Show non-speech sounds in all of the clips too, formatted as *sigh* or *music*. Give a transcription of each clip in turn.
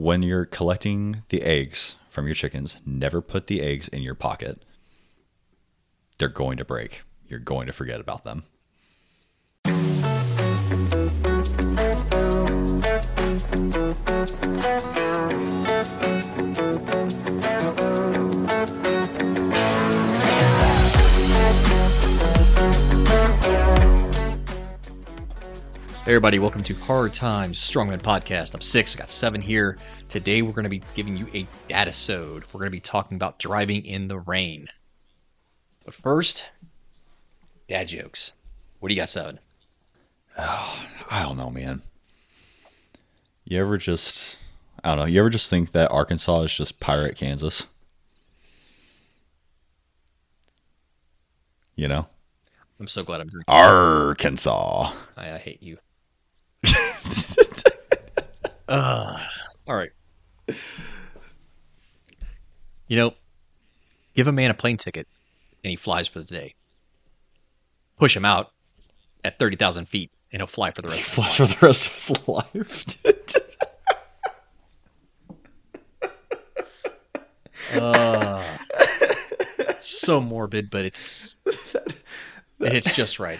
when you're collecting the eggs from your chickens, never put the eggs in your pocket. They're going to break. You're going to forget about them. Hey everybody, welcome to Hard Times Strongman Podcast. I'm six, we got seven here. Today we're going to be giving you a Dadisode. We're going to be talking about driving in the rain. But first, dad jokes. What do you got, seven? *sighs* I don't know, man. You ever just, I don't know, you ever just think that Arkansas is just pirate Kansas? You know? I'm so glad I'm drinking. Arkansas. I, I hate you. Uh, all right. You know, give a man a plane ticket and he flies for the day. Push him out at 30,000 feet and he'll fly for the rest of his life. For the rest of his life. Uh, so morbid, but it's *laughs* it's just right.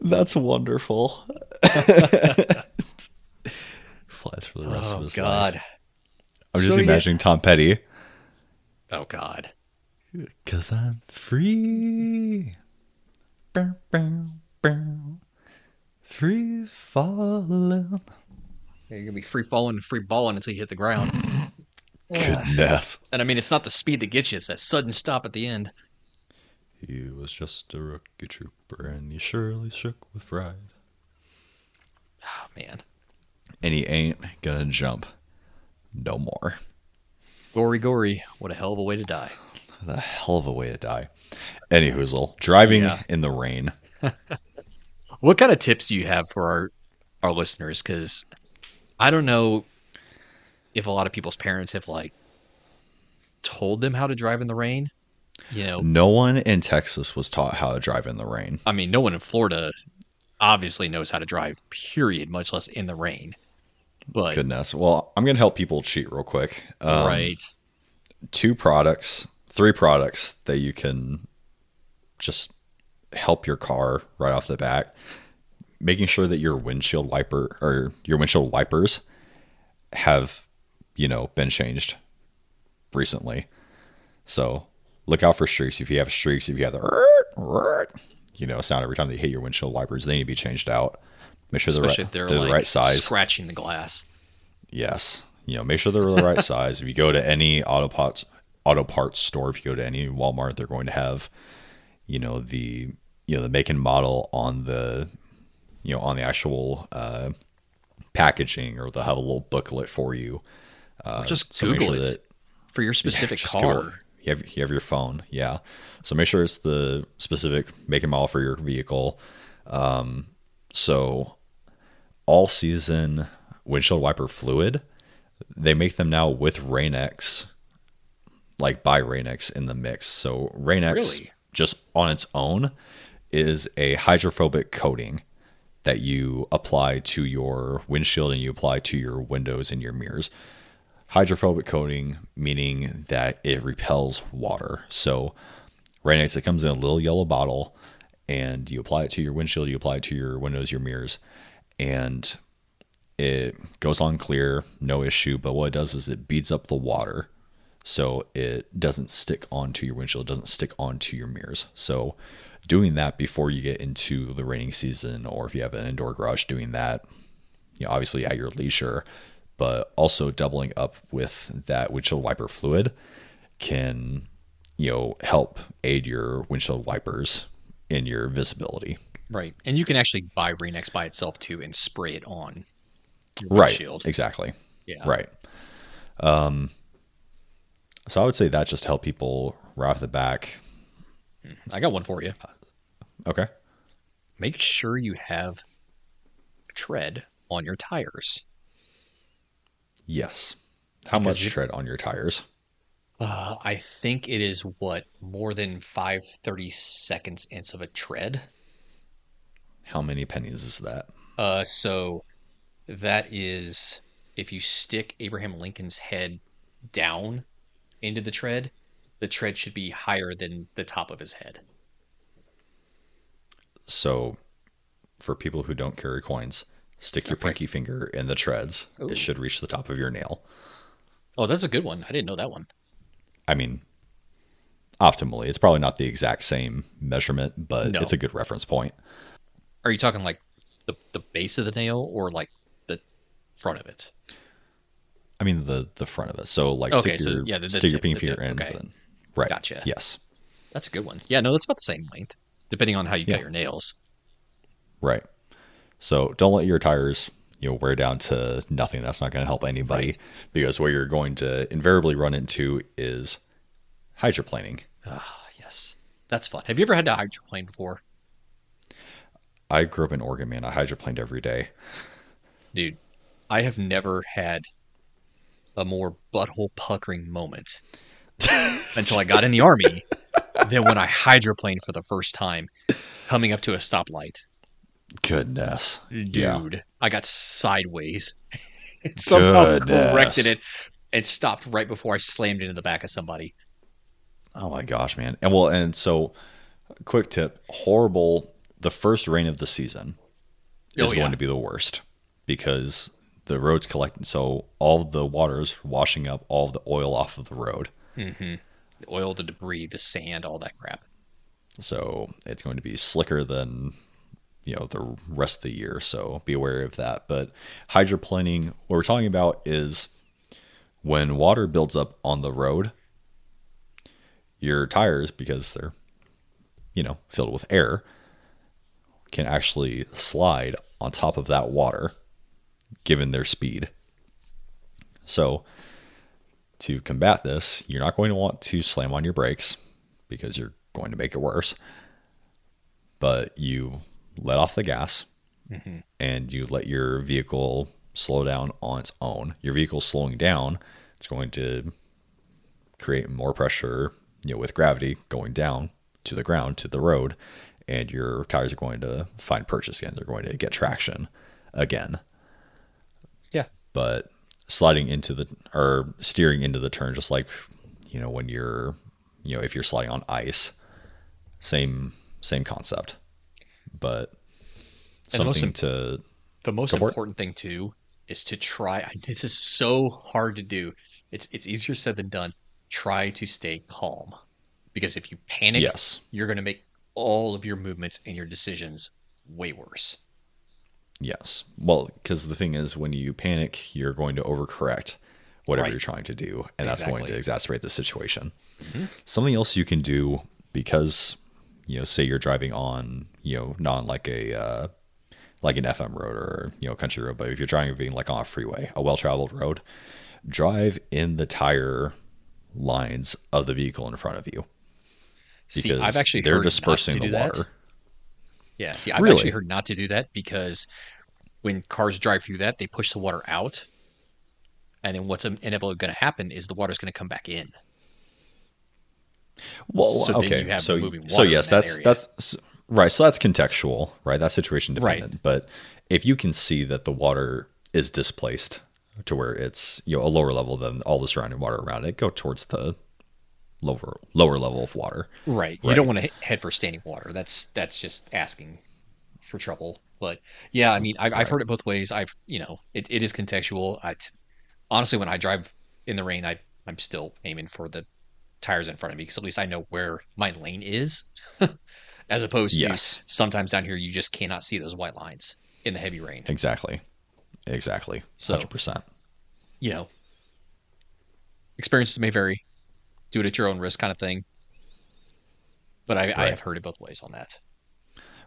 That's wonderful. *laughs* Flies for the oh, rest Oh of his God. life. I'm just So, yeah- imagining Tom Petty. Oh God. Cause I'm free. Bow, bow, bow. Free falling. Yeah, You're gonna be free falling and free balling until you hit the ground. *laughs* Goodness. And I mean, it's not the speed that gets you; it's that sudden stop at the end. He was just a rookie trooper and he surely shook with pride. Oh man, And he ain't gonna jump no more. gory, gory! What a hell of a way to die. The hell of a way to die. Any hoozle. Driving Yeah. in the rain. *laughs* What kind of tips do you have for our our listeners? Because I don't know if a lot of people's parents have like told them how to drive in the rain. You know, No one in Texas was taught how to drive in the rain. I mean, no one in Florida obviously knows how to drive. Period. Much less in the rain. But Goodness. Well, I'm gonna help people cheat real quick. Um, right, two products, three products that you can just help your car right off the bat. Making sure that your windshield wiper or your windshield wipers have, you know, been changed recently. So look out for streaks. If you have streaks, if you have the, you know, sound every time they hit your windshield wipers, they need to be changed out. Make sure they're, right, if they're, they're like the right size. scratching the glass. Yes. You know, make sure they're the right *laughs* size. If you go to any auto parts auto parts store, if you go to any Walmart, they're going to have, you know, the you know, the make and model on the you know, on the actual uh packaging or they'll have a little booklet for you. Uh, just so Google sure it that- for your *laughs* specific Google car. You have, you have your phone, yeah. So make sure it's the specific make and model for your vehicle. Um, so all season windshield wiper fluid, they make them now with Rain-X, like by Rain-X in the mix. So Rain-X Really? just on its own is a hydrophobic coating that you apply to your windshield and you apply to your windows and your mirrors hydrophobic coating meaning that it repels water. So Rain-X it comes in a little yellow bottle and you apply it to your windshield, you apply it to your windows, your mirrors, and it goes on clear, no issue. But what it does is it beads up the water so it doesn't stick onto your windshield, it doesn't stick onto your mirrors. So doing that before you get into the raining season or if you have an indoor garage doing that, you know, obviously at your leisure, but also doubling up with that windshield wiper fluid can, you know, help aid your windshield wipers in your visibility. Right. And you can actually buy Rain-X by itself too and spray it on your Right. windshield. Exactly. Yeah. Right. Um, so I would say that just to help people right off the back. I got one for you. Okay. Make sure you have tread on your tires. Yes. How Because much you- tread on your tires? Uh, I think it is what more than five thirty seconds inch of a tread. How many pennies is that? Uh, so that is if you stick Abraham Lincoln's head down into the tread, the tread should be higher than the top of his head. So, for people who don't carry coins, stick your pinky finger in the treads. Ooh. It should reach the top of your nail. Oh, that's a good one. I didn't know that one. I mean, optimally, it's probably not the exact same measurement, but No. it's a good reference point. Are you talking like the the base of the nail or like the front of it? I mean, the the front of it. So, like, Okay, stick so, your, yeah, the- the stick your tip- pinky the finger in. okay. Then, right. Gotcha. Yes. That's a good one. Yeah, no, that's about the same length, depending on how you Yeah. cut your nails. Right. So don't let your tires, you know, wear down to nothing. That's not going to help anybody Right. because what you're going to invariably run into is hydroplaning. Ah, yes, that's fun. Have you ever had to hydroplane before, I grew up in Oregon, man. I hydroplaned every day. dude? I have never had a more butthole puckering moment *laughs* until I got in the army than when I hydroplaned for the first time, coming up to a stoplight. Goodness. dude Yeah. i got sideways *laughs* and somehow Goodness. corrected it and stopped right before i slammed into the back of somebody Oh my gosh, man. And well, and so quick tip, horrible the first rain of the season oh, is Oh, yeah. going to be the worst because the road's collecting so all the water's washing up all the oil off of the road. Mm-hmm. the oil the debris the sand all that crap So it's going to be slicker than you know the rest of the year. So be aware of that. But hydroplaning, what we're talking about is when water builds up on the road, your tires, because they're you know filled with air, can actually slide on top of that water, given their speed. So to combat this, you're not going to want to slam on your brakes because you're going to make it worse. But you let off the gas mm-hmm. and you let your vehicle slow down on its own. Your vehicle slowing down, it's going to create more pressure, you know, with gravity going down to the ground to the road, and your tires are going to find purchase again. They're going to get traction again. Yeah. But sliding into the or steering into the turn just like you know when you're you know if you're sliding on ice same same concept. But And the most something to the most for it. important thing too is to try I, *laughs* this is so hard to do. It's it's easier said than done. Try to stay calm. Because if you panic yes. you're going to make all of your movements and your decisions way worse. Yes. Well because the thing is when you panic you're going to overcorrect whatever Right. you're trying to do and that's going to exacerbate the situation. Mm-hmm. something else you can do because you know say you're driving on you know not like a uh, like an fm road or you know country road but if you're driving like on a freeway a well-traveled road drive in the tire lines of the vehicle in front of you see i've actually they're heard dispersing the do water that. Yeah, see, I've Really? actually heard not to do that because when cars drive through that, they push the water out, and then what's inevitably going to happen is the water's going to come back in. well So okay you have so moving so yes that that's that's right so that's contextual right that's situation Right. dependent but if you can see that the water is displaced to where it's you know a lower level than all the surrounding water around it go towards the lower lower level of water Right. You Right. don't want to head for standing water. That's that's just asking for trouble. But yeah, I mean, I've, I've heard it both ways. I've you know, it, it is contextual. I honestly, when I drive in the rain, I I'm still aiming for the tires in front of me because at least I know where my lane is, *laughs* as opposed to sometimes down here you just cannot see those white lines in the heavy rain. exactly exactly So- 100% You know, experiences may vary. Do it at your own risk, kind of thing. But I, I have heard it both ways on that.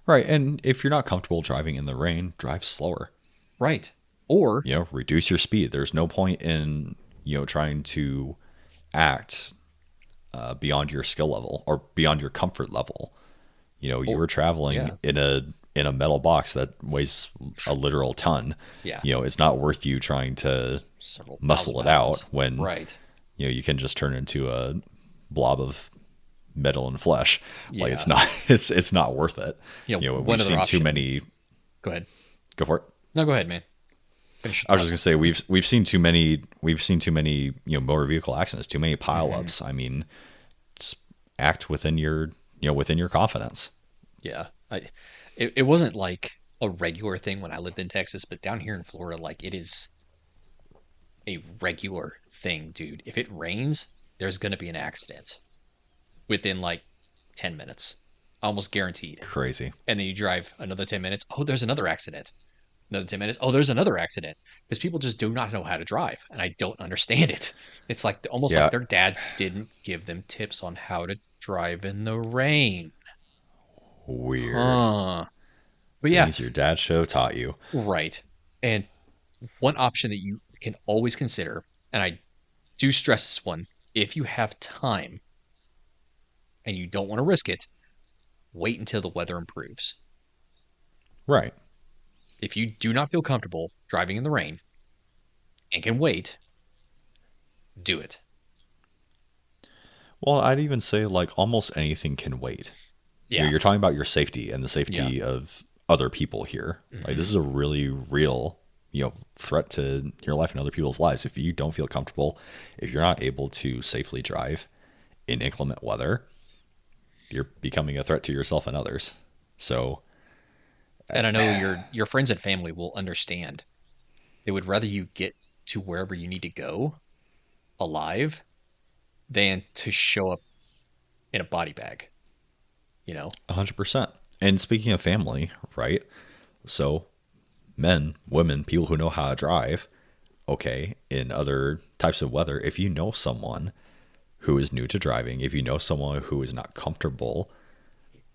right and if you're not comfortable driving in the rain drive slower Right. Or you know reduce your speed there's no point in you know trying to act uh, beyond your skill level or beyond your comfort level you know you were traveling yeah. in a in a metal box that weighs a literal ton Yeah. you know it's not worth you trying to several muscle it out when Right. You know you can just turn into a blob of metal and flesh like it's not *laughs* it's it's not worth it Yeah, you know we've seen too many Go ahead. go for it No, go ahead, man. Finish I was just gonna say we've we've seen too many we've seen too many you know motor vehicle accidents, too many pileups. I mean, act within your you know within your confidence. Yeah, I, it, it wasn't like a regular thing when I lived in Texas, but down here in Florida, like it is a regular thing, dude. If it rains, there's gonna be an accident within like ten minutes, almost guaranteed. Crazy. And then you drive another ten minutes. Oh, there's another accident. Another ten minutes. Oh, there's another accident because people just do not know how to drive, and I don't understand it. *laughs* It's like almost Yeah. like their dads didn't give them tips on how to drive in the rain. Weird. Huh. But yeah, Things your dad should have taught you. right. And one option that you can always consider, and I do stress this one, if you have time and you don't want to risk it, wait until the weather improves. Right. If you do not feel comfortable driving in the rain and can wait, do it. Well, I'd even say like almost anything can wait. Yeah. you're talking about your safety and the safety of other people here. Mm-hmm. Like this is a really real, you know, threat to your life and other people's lives. If you don't feel comfortable, if you're not able to safely drive in inclement weather, you're becoming a threat to yourself and others. So, uh, And I know *sighs* your your friends and family will understand. They would rather you get to wherever you need to go alive than to show up in a body bag. You know? 100%. And speaking of family, right? So, men, women, people who know how to drive, okay, in other types of weather, if you know someone who is new to driving, if you know someone who is not comfortable,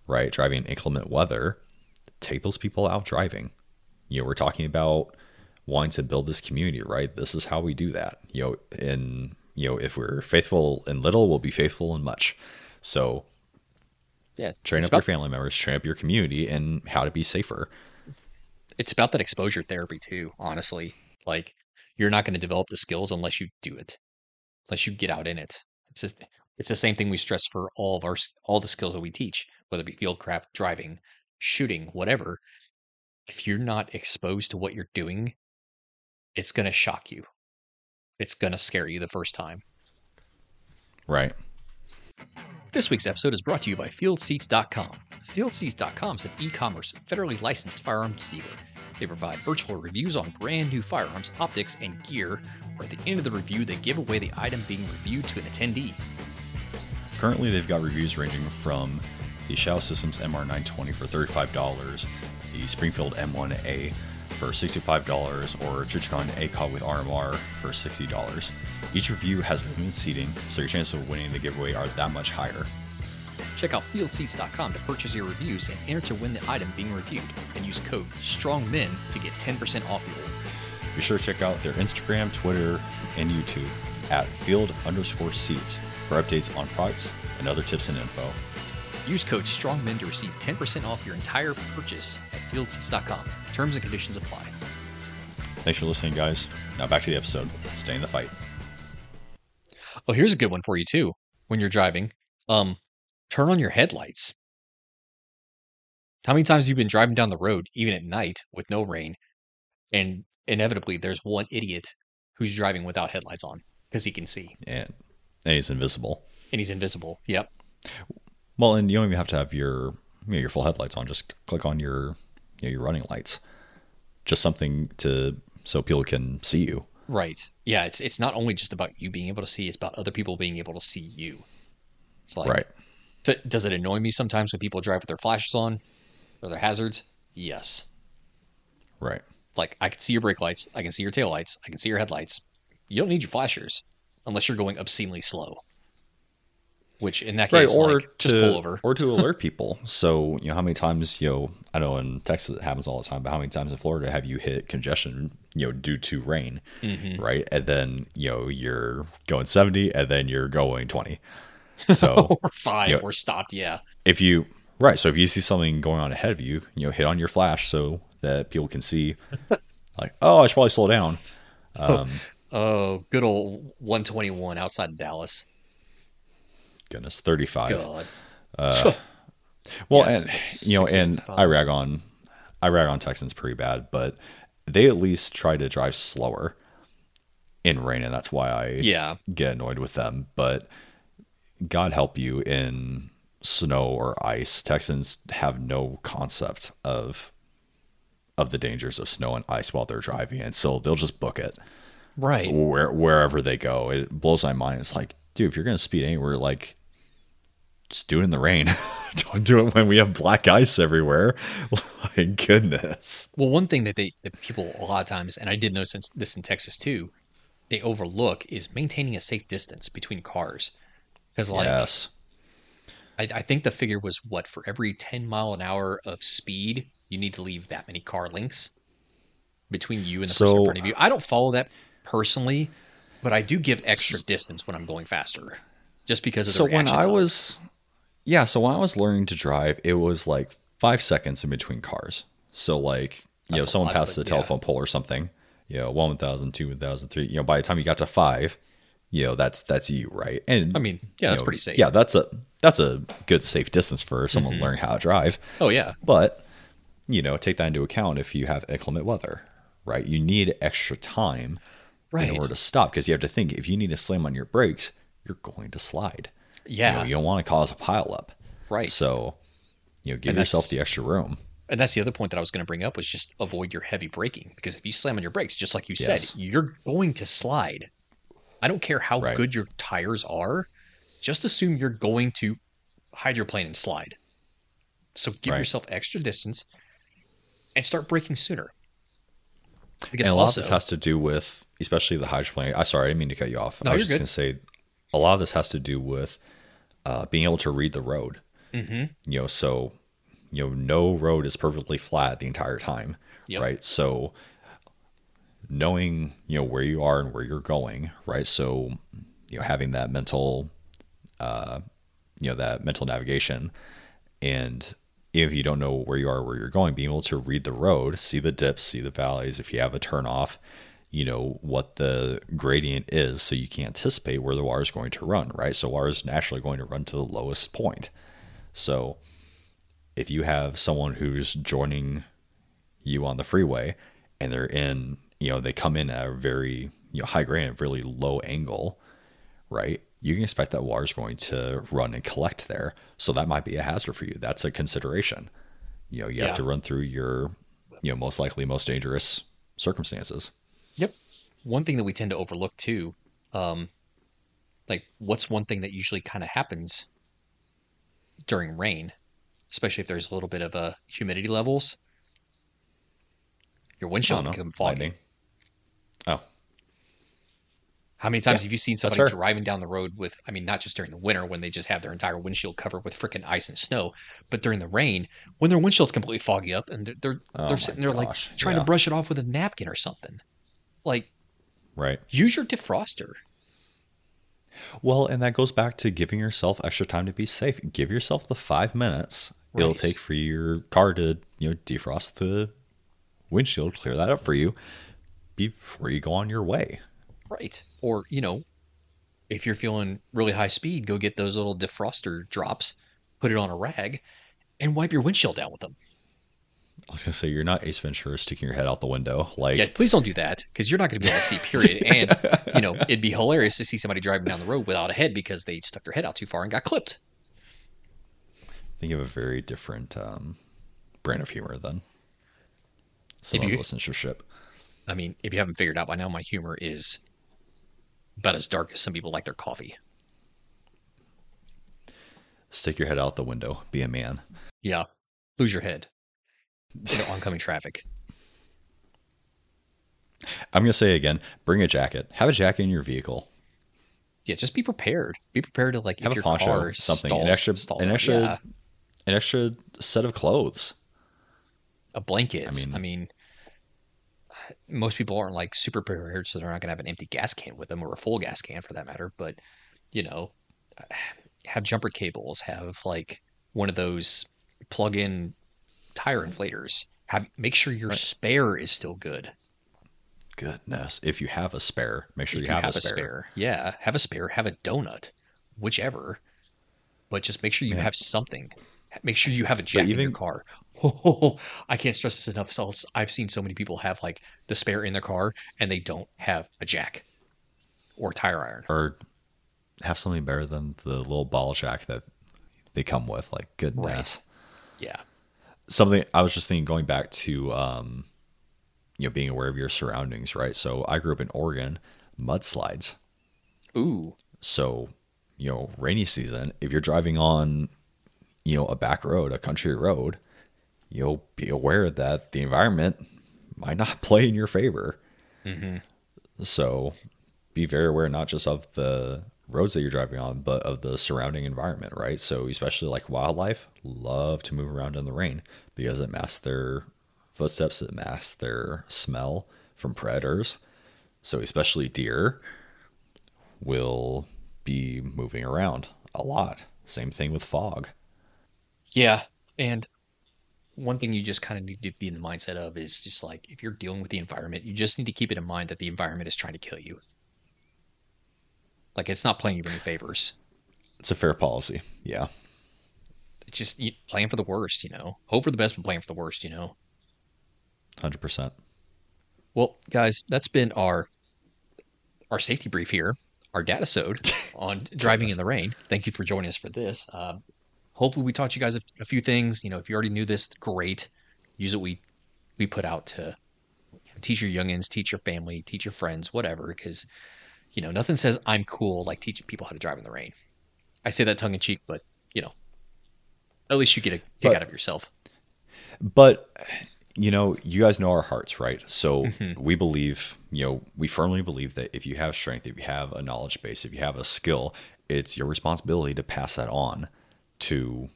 right, driving in inclement weather, take those people out driving. You know, we're talking about wanting to build this community, right? This is how we do that. You know, and you know, if we're faithful in little, we'll be faithful in much. So Yeah. train up your family members, train up your community, and how to be safer. It's about that exposure therapy too, honestly. Like you're not going to develop the skills unless you do it. Unless you get out in it. It's just it's the same thing we stress for all of our all the skills that we teach, whether it be field craft, driving, shooting, whatever. If you're not exposed to what you're doing, it's going to shock you. It's going to scare you the first time. Right. This week's episode is brought to you by FieldSeats.com. FieldSeats.com is an e-commerce federally licensed firearms dealer. They provide virtual reviews on brand new firearms, optics, and gear, where at the end of the review they give away the item being reviewed to an attendee. Currently, they've got reviews ranging from the Shadow Systems MR920 for $35, the Springfield M1A for $65, or Trijicon ACOG with RMR for $60. Each review has limited seating, so your chances of winning the giveaway are that much higher. Check out FieldSeats.com to purchase your reviews and enter to win the item being reviewed, and use code STRONGMEN to get 10% off your order. Be sure to check out their Instagram, Twitter, and YouTube at field underscore seats for updates on products and other tips and info. Use code STRONGMEN to receive 10% off your entire purchase at FieldSeats.com. Terms and conditions apply. Thanks for listening, guys. Now back to the episode. Stay in the fight. Oh, here's a good one for you too. When you're driving, um, turn on your headlights. How many times have you been driving down the road, even at night with no rain, and inevitably there's one idiot who's driving without headlights on because he can see And, and he's invisible. and he's invisible. Yep. Well, and you don't even have to have your you know, your full headlights on. Just click on your you know, your running lights. Just something to so people can see you. Right. Yeah. It's it's not only just about you being able to see; it's about other people being able to see you. It's like, right. does it annoy me sometimes when people drive with their flashes on or their hazards? Yes. Right. like I can see your brake lights, I can see your tail lights, I can see your headlights. You don't need your flashers unless you're going obscenely slow. Which in that Right. case, Or like, just pull to over. or to *laughs* alert people. So you know how many times you know I know in Texas it happens all the time, but how many times in Florida have you hit congestion you know due to rain, Mhm. right? And then you know you're going seventy, and then you're going twenty. *laughs* So or five, Yeah. we're stopped. Yeah, if you right so if you see something going on ahead of you you know hit on your flash so that people can see *laughs* like oh i should probably slow down um oh, good old 121 outside of Dallas. Goodness 35 God, uh, well Yes, and you know and i rag on i rag on texans pretty bad but they at least try to drive slower in rain, and that's why I Yeah. get annoyed with them. But God help you in snow or ice. Texans have no concept of of the dangers of snow and ice while they're driving, and so they'll just book it Right. where, wherever they go. It blows my mind. It's like, dude, if you're gonna speed anywhere, like just do it in the rain. *laughs* Don't do it when we have black ice everywhere. *laughs* My goodness. Well, one thing that they that people a lot of times, and I did notice this- this in Texas too, they overlook is maintaining a safe distance between cars. Because like yes. I, I think the figure was what for every 10 mile an hour of speed, you need to leave that many car lengths between you and the person in front of you. I don't follow that personally, but I do give extra distance when I'm going faster, just because of the So when I was yeah, so when I was learning to drive, it was like five seconds in between cars. So like you know, That's someone lot, but the yeah. telephone pole or something. You know, one thousand, two thousand, three. You know, by the time you got to five, you know that's that's you, right? And I mean, yeah, that's know, pretty safe. Yeah, that's a that's a good safe distance for someone Mm-hmm. learning how to drive. Oh yeah, But you know, take that into account if you have inclement weather, right? You need extra time right. in order to stop because you have to think if you need to slam on your brakes, you're going to slide. Yeah, You, know, you don't want to cause a pileup. right. So, you know, give yourself the extra room. And that's the other point that I was going to bring up was just avoid your heavy braking because if you slam on your brakes, just like you Yes. said, you're going to slide. I don't care how Right. good your tires are, just assume you're going to hydroplane and slide. So give Right. yourself extra distance and start braking sooner. Because And a lot also, of this has to do with, especially the hydroplane. I sorry, I didn't mean to cut you off. No, I was just going to say, a lot of this has to do with uh, being able to read the road. hmm You know, so you know, no road is perfectly flat the entire time, Yep. right? So knowing you know where you are and where you're going, right? So you know, having that mental, uh, you know, that mental navigation, and if you don't know where you are, where you're going, being able to read the road, see the dips, see the valleys. If you have a turn off, you know what the gradient is, so you can anticipate where the water is going to run, right? So water is naturally going to run to the lowest point. So if you have someone who's joining you on the freeway and they're in, you know, they come in at a very you know high gradient, really low angle, right? You can expect that water is going to run and collect there. So that might be a hazard for you. That's a consideration. You know, you Yeah. have to run through your, you know, most likely most dangerous circumstances. One thing that we tend to overlook too, um, like what's one thing that usually kind of happens during rain, especially if there's a little bit of uh, humidity levels. Your windshield can become foggy. Lightning. Oh, How many times Yeah, have you seen somebody driving down the road with, I mean, not just during the winter when they just have their entire windshield covered with freaking ice and snow, but during the rain when their windshield's completely foggy up and they're they're, Oh they're sitting there like trying yeah. to brush it off with a napkin or something. Like, right. use your defroster. Well, and that goes back to giving yourself extra time to be safe. Give yourself the five minutes it'll take for your car to, you know, defrost the windshield, clear that up for you before you go on your way. Right. Or, you know, if you're feeling really high speed, go get those little defroster drops, put it on a rag, and wipe your windshield down with them. I was gonna say you're not Ace Ventura sticking your head out the window. Like Yeah, please don't do that because you're not going to be able to see, period. *laughs* and, you know, it'd be hilarious to see somebody driving down the road without a head because they stuck their head out too far and got clipped. I think of a very different um, brand of humor than some If of you- the listenership. I mean, if you haven't figured out by now, my humor is about as dark as some people like their coffee. Stick your head out the window. Be a man. Yeah. Lose your head in oncoming traffic. I'm gonna say again. Bring a jacket. Have a jacket in your vehicle. Yeah, just be prepared. Be prepared to like Have if a your poncho, car something, stalls, an extra, stalls an extra, Yeah. an extra set of clothes. a blanket. I mean- I mean, most people aren't like super prepared, so they're not going to have an empty gas can with them or a full gas can for that matter. But you know, have jumper cables. Have like one of those plug-in tire inflators. Have make sure your Right. spare is still good. Goodness, if you have a spare, make sure if you, have, a spare. yeah, have a spare. Have a donut, whichever. But just make sure you Man. have something. Make sure you have a jack in your car. Oh, *laughs* I can't stress this enough. So I've seen so many people have like the spare in their car and they don't have a jack or tire iron. Or have something better than the little ball jack that they come with. Like goodness. Right. Yeah. Something I was just thinking going back to um, you know, being aware of your surroundings, right? So I grew up in Oregon, mudslides. Ooh. So, you know, rainy season, if you're driving on, you know, a back road, a country road, you'll be aware that the environment might not *laughs* play in your favor. So be very aware not just of the roads that you're driving on, but of the surrounding environment, right? So especially like wildlife love to move around in the rain because it masks their footsteps, it masks their smell from predators. So especially deer will be moving around a lot. Same thing with fog. Yeah. And one thing you just kind of need to be in the mindset of is just like if you're dealing with the environment, you just need to keep it in mind that the environment is trying to kill you. Like it's not playing you any favors. It's a fair policy. Yeah. It's just you, plan for the worst, you know. Hope for the best, but playing for the worst, you know. 100%. Well, guys, that's been our our safety brief here, our Dadisode *laughs* on driving in the rain. Thank you for joining us for this. Um, hopefully, we taught you guys a, a few things. You know, if you already knew this, great. Use what we we put out to teach your youngins, teach your family, teach your friends, whatever. Because you know, nothing says I'm cool like teaching people how to drive in the rain. I say that tongue in cheek, but you know, at least you get a kick But- out of yourself. But you know, you guys know our hearts, right? So Mm-hmm. we believe, you know, we firmly believe that if you have strength, if you have a knowledge base, if you have a skill, it's your responsibility to pass that on to,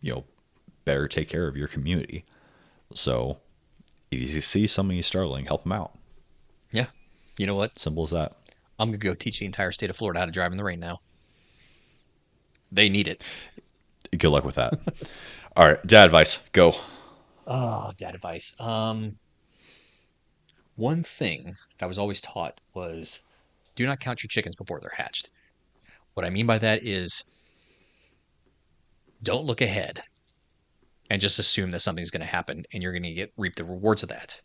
you know, better take care of your community. So if you see somebody struggling, help them out. Yeah. You know what? Simple as that. I'm gonna go teach the entire state of Florida how to drive in the rain now. They need it. Good luck with that. *laughs* All right, dad advice, go. Oh, dad advice. Um, one thing I was always taught was do not count your chickens before they're hatched. What I mean by that is don't look ahead and just assume that something's going to happen and you're going to get reap the rewards of that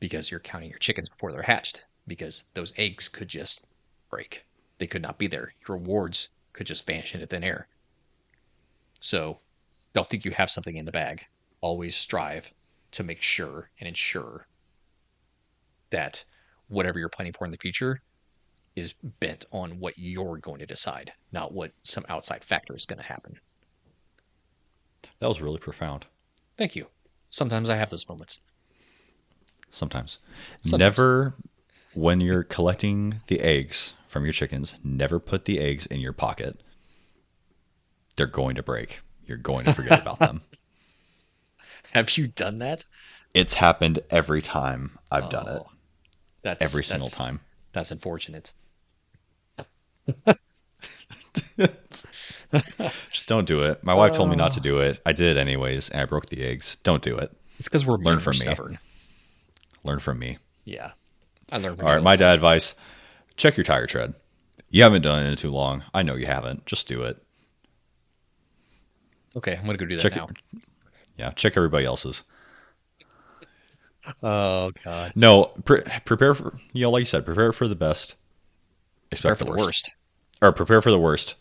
because you're counting your chickens before they're hatched because those eggs could just break. They could not be there. Your rewards could just vanish into thin air. So don't think you have something in the bag. Always strive to make sure and ensure that whatever you're planning for in the future is bent on what you're going to decide, not what some outside factor is going to happen. That was really profound. Thank you. Sometimes I have those moments. Sometimes. Sometimes. Never, when you're collecting the eggs from your chickens, never put the eggs in your pocket. They're going to break. You're going to forget about them. *laughs* Have you done that? It's happened every time I've done it. Oh, That's Every single that's- time. That's unfortunate. *laughs* Just don't do it. My wife told me not to do it. I did it anyways, and I broke the eggs. Don't do it. It's because we're Learn from we're me. Learn from me. Yeah, I learned All my dad advice check your tire tread. You haven't done it in too long. I know you haven't. Just do it. Okay, I'm gonna go do that Check now. Yeah, check everybody else's. *laughs* Oh God, No, pre- prepare for you know, like you said, prepare for the best. prepare Expect for the worst, or prepare for the worst.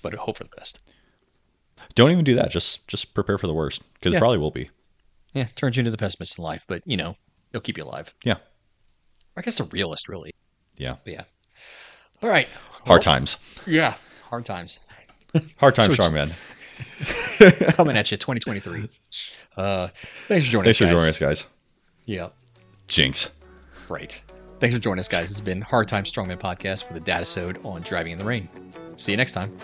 but hope for the best. Don't even do that. Just just prepare for the worst because Yeah. it probably will be. Yeah, turns you into the pessimist in life, but you know, it'll keep you alive. Yeah, I guess the realist, really. yeah. But yeah. All right. Hard times. Yeah. Hard times Hard times, So- strong man. coming at you, 2023. Uh, thanks for joining Thanks us. for guys. joining us, guys. Yeah. Jinx. Right. Thanks for joining us, guys. It's been Hard Time Strongman Podcast with a Dadisode on driving in the rain. See you next time.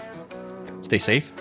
Stay safe